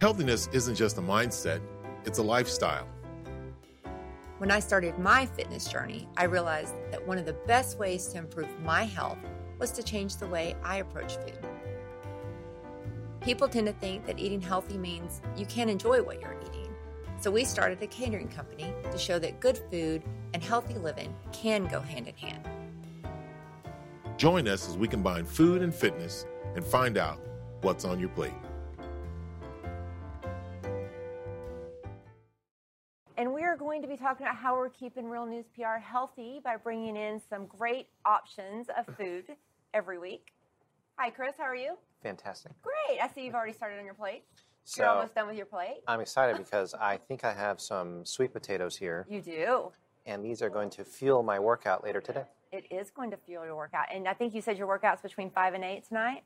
Healthiness isn't just a mindset, it's a lifestyle. When I started my fitness journey, I realized that one of the best ways to improve my health was to change the way I approach food. People tend to think that eating healthy means you can't enjoy what you're eating. So we started a catering company to show that good food and healthy living can go hand in hand. Join us as we combine food and fitness and find out what's on your plate. Talking about how we're keeping Real News PR healthy by bringing in some great options of food every week. Hi, Chris. How are you? Fantastic. Great. I see you've already started on your plate. So You're almost done with your plate. I'm excited because I think I have some sweet potatoes here, You do. and these are going to fuel my workout later today. It is going to fuel your workout. And I think you said your workout's between 5 and 8 tonight.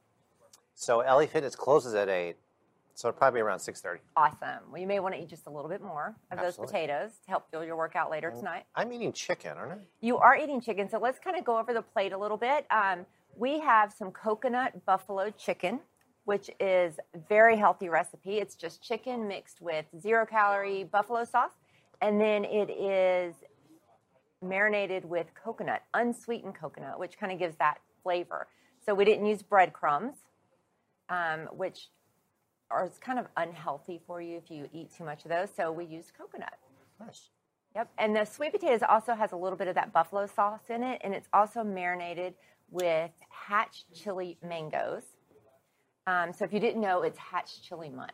So LA Fitness closes at eight, so it'll probably be around six thirty. Awesome. Well, you may want to eat just a little bit more of those potatoes to help fuel your workout later tonight. I'm eating chicken, aren't I? You are eating chicken, so let's kind of go over the plate a little bit. Um, we have some coconut buffalo chicken, which is a very healthy recipe. It's just chicken mixed with zero calorie buffalo sauce, and then it is marinated with coconut, unsweetened coconut, which kind of gives that flavor. So we didn't use breadcrumbs, um, which are it's kind of unhealthy for you if you eat too much of those. So we used coconut. Nice. Yep. And the sweet potatoes also has a little bit of that buffalo sauce in it, and it's also marinated with hatch chili mangoes. Um, so if you didn't know, it's hatch chili month.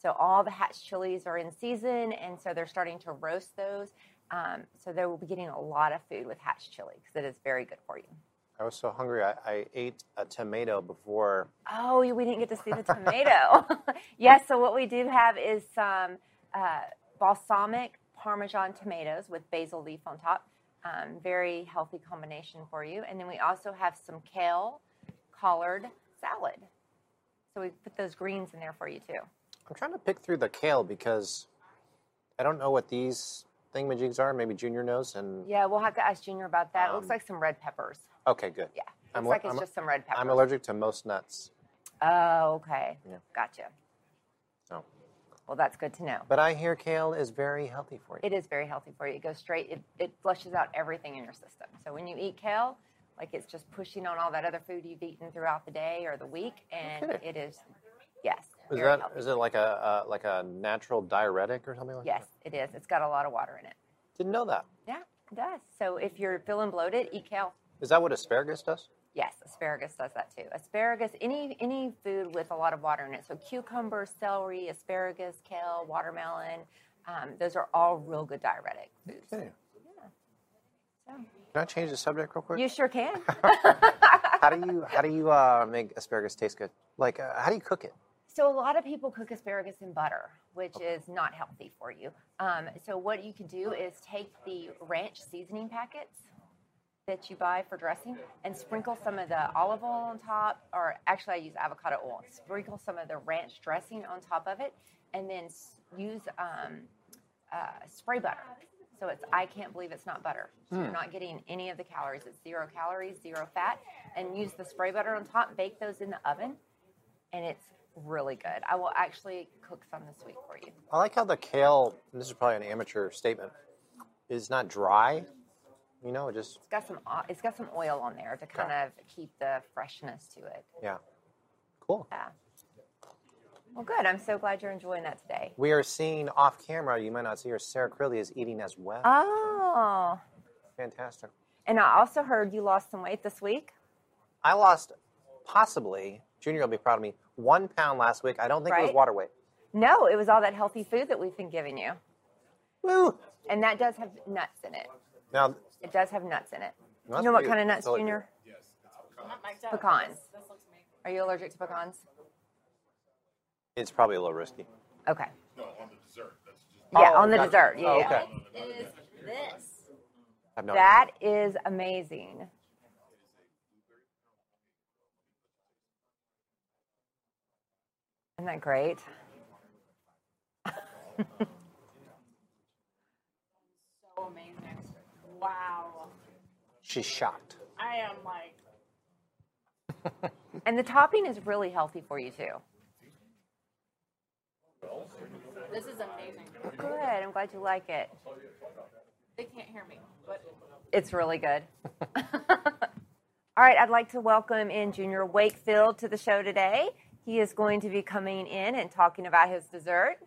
So all the hatch chilies are in season, and so they're starting to roast those. Um, so they will be getting a lot of food with hatch chili because it is very good for you. I was so hungry. I, I ate a tomato before. Oh, we didn't get to see the tomato. yes, so what we do have is some uh, balsamic Parmesan tomatoes with basil leaf on top. Um, very healthy combination for you. And then we also have some kale collard salad. So we put those greens in there for you too. I'm trying to pick through the kale because I don't know what these thingamajigs are. Maybe Junior knows. And Yeah, we'll have to ask Junior about that. it looks Um, like some red peppers. okay, good. Yeah, looks I'm, like it's I'm- just some red peppers. I'm allergic to most nuts. Oh, okay. Yeah. Gotcha. Oh. Well, that's good to know. but I hear kale is very healthy for you. It is very healthy for you. It goes straight, it, it flushes out everything in your system. So when you eat kale, like it's just pushing on all that other food you've eaten throughout the day or the week, and it is, yes. Is that healthy. is it like a uh, like a natural diuretic or something like Yes, that? Yes, it is. It's got a lot of water in it. Didn't know that. Yeah, it does. So if you're feeling bloated, eat kale. Is that what asparagus does? Yes, asparagus does that too. Asparagus, any any food with a lot of water in it. So cucumber, celery, asparagus, kale, watermelon, um, those are all real good diuretic foods. Okay. So, Can I change the subject real quick? you sure can. how do you how do you uh, make asparagus taste good? Like uh, how do you cook it? So a lot of people cook asparagus in butter, which is not healthy for you. Um, so what you can do is take the ranch seasoning packets that you buy for dressing and sprinkle some of the olive oil on top, or actually I use avocado oil. Sprinkle some of the ranch dressing on top of it, and then use um, uh, spray butter. So it's I can't believe it's not butter. So you're not getting any of the calories. It's zero calories, zero fat, and use the spray butter on top. Bake those in the oven, and it's really good. I will actually cook some this week for you. I like how the kale. And this is probably an amateur statement. Is not dry. You know, it just It's got some it's got some oil on there to kind of keep the freshness to it. yeah. Cool. Yeah. Well, good. I'm so glad you're enjoying that today. We are seeing off camera. You might not see her. Sarah Crilly is eating as well. Oh. Fantastic. And I also heard you lost some weight this week. I lost possibly. Junior will be proud of me. One pound last week. I don't think it was Right. water weight. No, it was all that healthy food that we've been giving you. Woo! And that does have nuts in it. Now It does have nuts in it. That's you know what pretty- kind of nuts, that's really Junior? Not mic'd. Pecans. This looks amazing. Are you allergic to pecans? it's probably a little risky. Okay. No, on the dessert. That's just Yeah, Oh, on the gotcha. dessert. Yeah. Oh, yeah. okay. What is this? I have no That is amazing. Isn't that great? So amazing. Wow. She's shocked. I am like, And the topping is really healthy for you too. This is amazing. Good. I'm glad you like it. They can't hear me, but It's really good. All right, I'd like to welcome in Junior Wakefield to the show today. He is going to be coming in and talking about his dessert.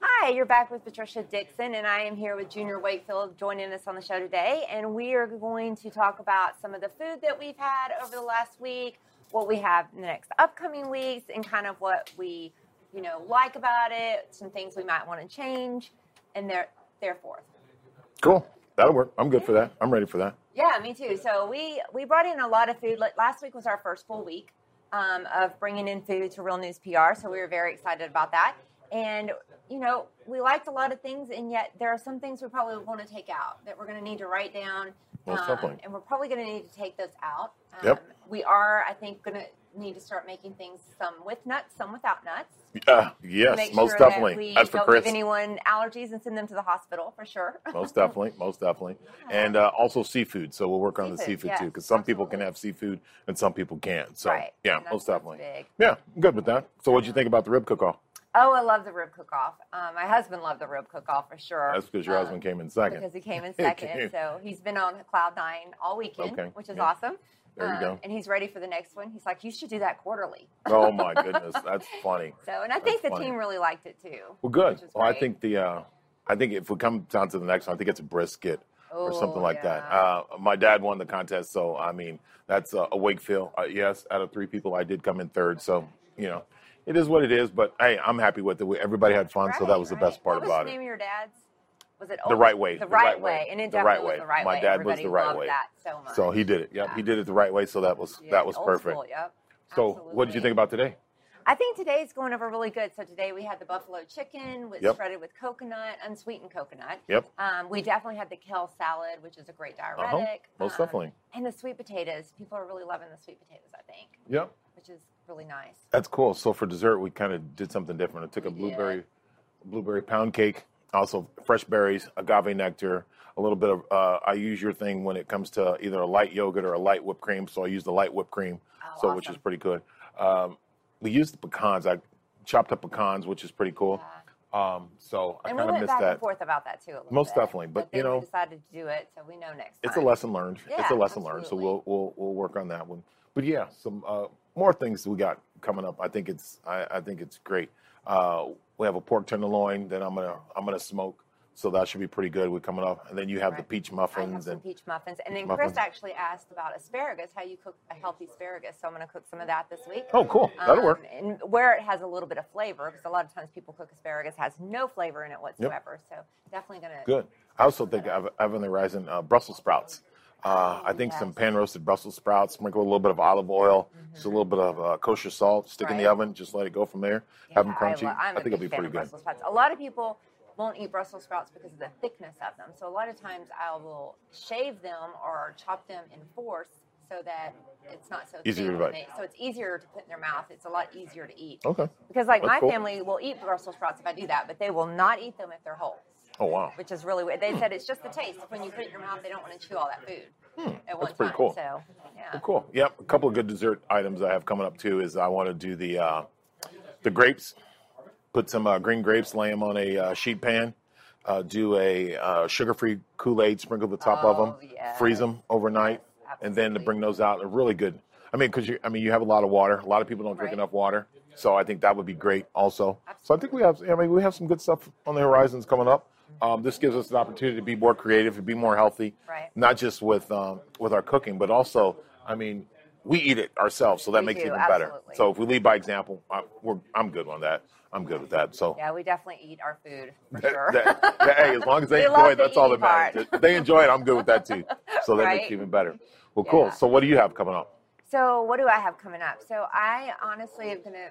Hi, you're back with Patricia Dixon, and I am here with Junior Wakefield joining us on the show today. And we are going to talk about some of the food that we've had over the last week, what we have in the next upcoming weeks, and kind of what we, you know, like about it, some things we might want to change, and there, therefore. Cool. That'll work. I'm good for that. I'm ready for that. Yeah, me too. So we we brought in a lot of food. Last week was our first full week um, of bringing in food to Real News PR, so we were very excited about that. And you know, we liked a lot of things, and yet there are some things we probably want to take out that we're going to need to write down. Most um, definitely. and we're probably going to need to take those out. Um, Yep. We are, I think, going to need to start making things some with nuts, some without nuts. Uh, yes, Make most sure definitely. That we That's for don't Chris. give anyone allergies and send them to the hospital for sure. most definitely, most definitely, and uh, also seafood. So we'll work on the Seafood, seafood yes, too, because some people can have seafood and some people can't. So Right, yeah, most definitely. big. Yeah, I'm good with that. So what'd you think about the rib cook-off? Oh, I love the rib cook-off. Um, my husband loved the rib cook-off for sure. That's because your Um, husband came in second. Because he came in second, came. so he's been on cloud nine all weekend, Okay, which is yeah. awesome. There you Um, go. And he's ready for the next one. He's like, "You should do that quarterly." Oh my goodness, that's funny. So, and I think the funny. team really liked it too. Well, good. Well, I think the uh, I think if we come down to the next one, I think it's a brisket or something Oh, like that. Uh, my dad won the contest, so I mean that's uh, a Wakefield. Uh, yes, out of three people, I did come in third. So you know, it is what it is. But hey, I'm happy with it. Everybody had fun, so that Right, was the best part what was about the name it. of your dad's? Was it The right way. The, right, right way. way. and it The right was way. the right My way. dad was the right loved way. That so much. So he did it. Yep, Yeah. he did it the right way. So that was Yeah, that was perfect. school, yep. So what did you think about today? I think today's going over really good. So today we had the buffalo chicken with Yep. shredded with coconut, unsweetened coconut. Yep. Um, we definitely had the kale salad, which is a great Uh-huh. diuretic. Most Um, definitely. And the sweet potatoes. People are really loving the sweet potatoes, I think, Yep. which is really nice. That's cool. So for dessert, we kind of did something different. I took a blueberry, blueberry pound cake, also fresh berries, agave nectar, a little bit of. Uh, I use your thing when it comes to either a light yogurt or a light whipped cream. So I use the light whipped cream, Oh, so which is pretty good. Um, we used the pecans. I chopped up pecans, which is pretty cool. Um, so I And we kind of missed back that. and forth about that too. Most bit. definitely, but, then you know- we decided to do it, so we know next It's a lesson learned. it's a Yeah, lesson learned. So we'll we'll we'll work on that one. But yeah, some uh, more things we got coming up. I think it's I, I think it's great. Uh, we have a pork tenderloin that I'm gonna I'm gonna smoke. So that should be pretty good. We're coming off, and then you have the Right. peach I have muffins and peach muffins, and then Chris muffins. actually asked about asparagus, how you cook a healthy asparagus. So I'm going to cook some of that this week. oh, cool, that'll work. Um, and where it has a little bit of flavor, because a lot of times people cook asparagus has no flavor in it whatsoever. So definitely going to Good. I also think I've, I've on the horizon uh, Brussels sprouts. Uh, I think some pan roasted Brussels sprouts, sprinkle a little bit of olive oil, just a little bit of uh, kosher salt, stick in the oven, just let it go from there. have them crunchy. I, lo- I think it'll be pretty good. A lot of people won't eat Brussels sprouts because of the thickness of them. So a lot of times I will shave them or chop them in fourths so that it's not so Easier to bite. so it's easier to put in their mouth. It's a lot easier to eat. Okay. Because like That's my cool. family will eat Brussels sprouts if I do that, but they will not eat them if they're whole. Oh wow. Which is really weird. They said it's just the taste. When you put it in your mouth, they don't want to chew all that food at one Hmm, pretty time. cool. So yeah. Well, cool. Yep. A couple of good dessert items I have coming up too is I want to do the uh, the grapes. Put some uh, green grapes, lay them on a uh, sheet pan. Uh, do a uh, sugar-free Kool-Aid, sprinkle the top of them, Oh, yes. freeze them overnight, Yes, and then to bring those out. They're really good. I mean, because you, I mean, you have a lot of water. A lot of people don't drink Right. enough water, so I think that would be great also. So I think we have, I mean, we have some good stuff on the horizons coming up. Um, this gives us an opportunity to be more creative, to be more healthy, Right. not just with um, with our cooking, but also, I mean, we eat it ourselves, so that We makes do, it even better. So if we lead by example, I, we're, I'm good on that. I'm good with that. So Yeah, we definitely eat our food for that- sure. that- that- hey, as long as they enjoy it, that's all that part. matters. If they enjoy it, I'm good with that too. So that makes it even better. Well, cool. Yeah. So what do you have coming up? So, what do I have coming up? So, I honestly am going to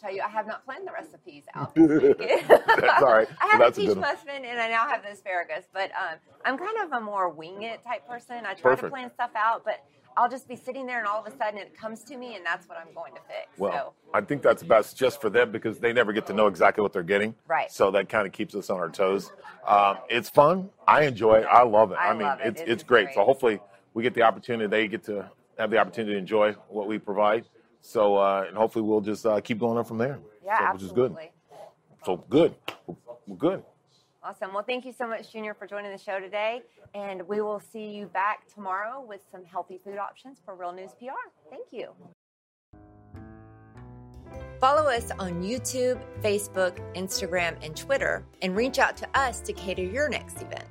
tell you, I have not planned the recipes out. That's all right. I have that's a peach muffin and I now have the asparagus, but um, I'm kind of a more wing it type person. I try to plan stuff out, but I'll just be sitting there and all of a sudden it comes to me and that's what I'm going to fix. Well, so, I think that's best just for them because they never get to know exactly what they're getting. Right. So that kind of keeps us on our toes. Um, it's fun. I enjoy it. I love it. I mean, it. it's It it's great. great. So hopefully we get the opportunity. They get to have the opportunity to enjoy what we provide. So uh, and hopefully we'll just uh, keep going on from there. yeah, So, which is good. so good. We're good. Awesome. Well, thank you so much, Junior, for joining the show today. And we will see you back tomorrow with some healthy food options for Real News PR. Thank you. Follow us on YouTube, Facebook, Instagram, and Twitter, and reach out to us to cater your next event.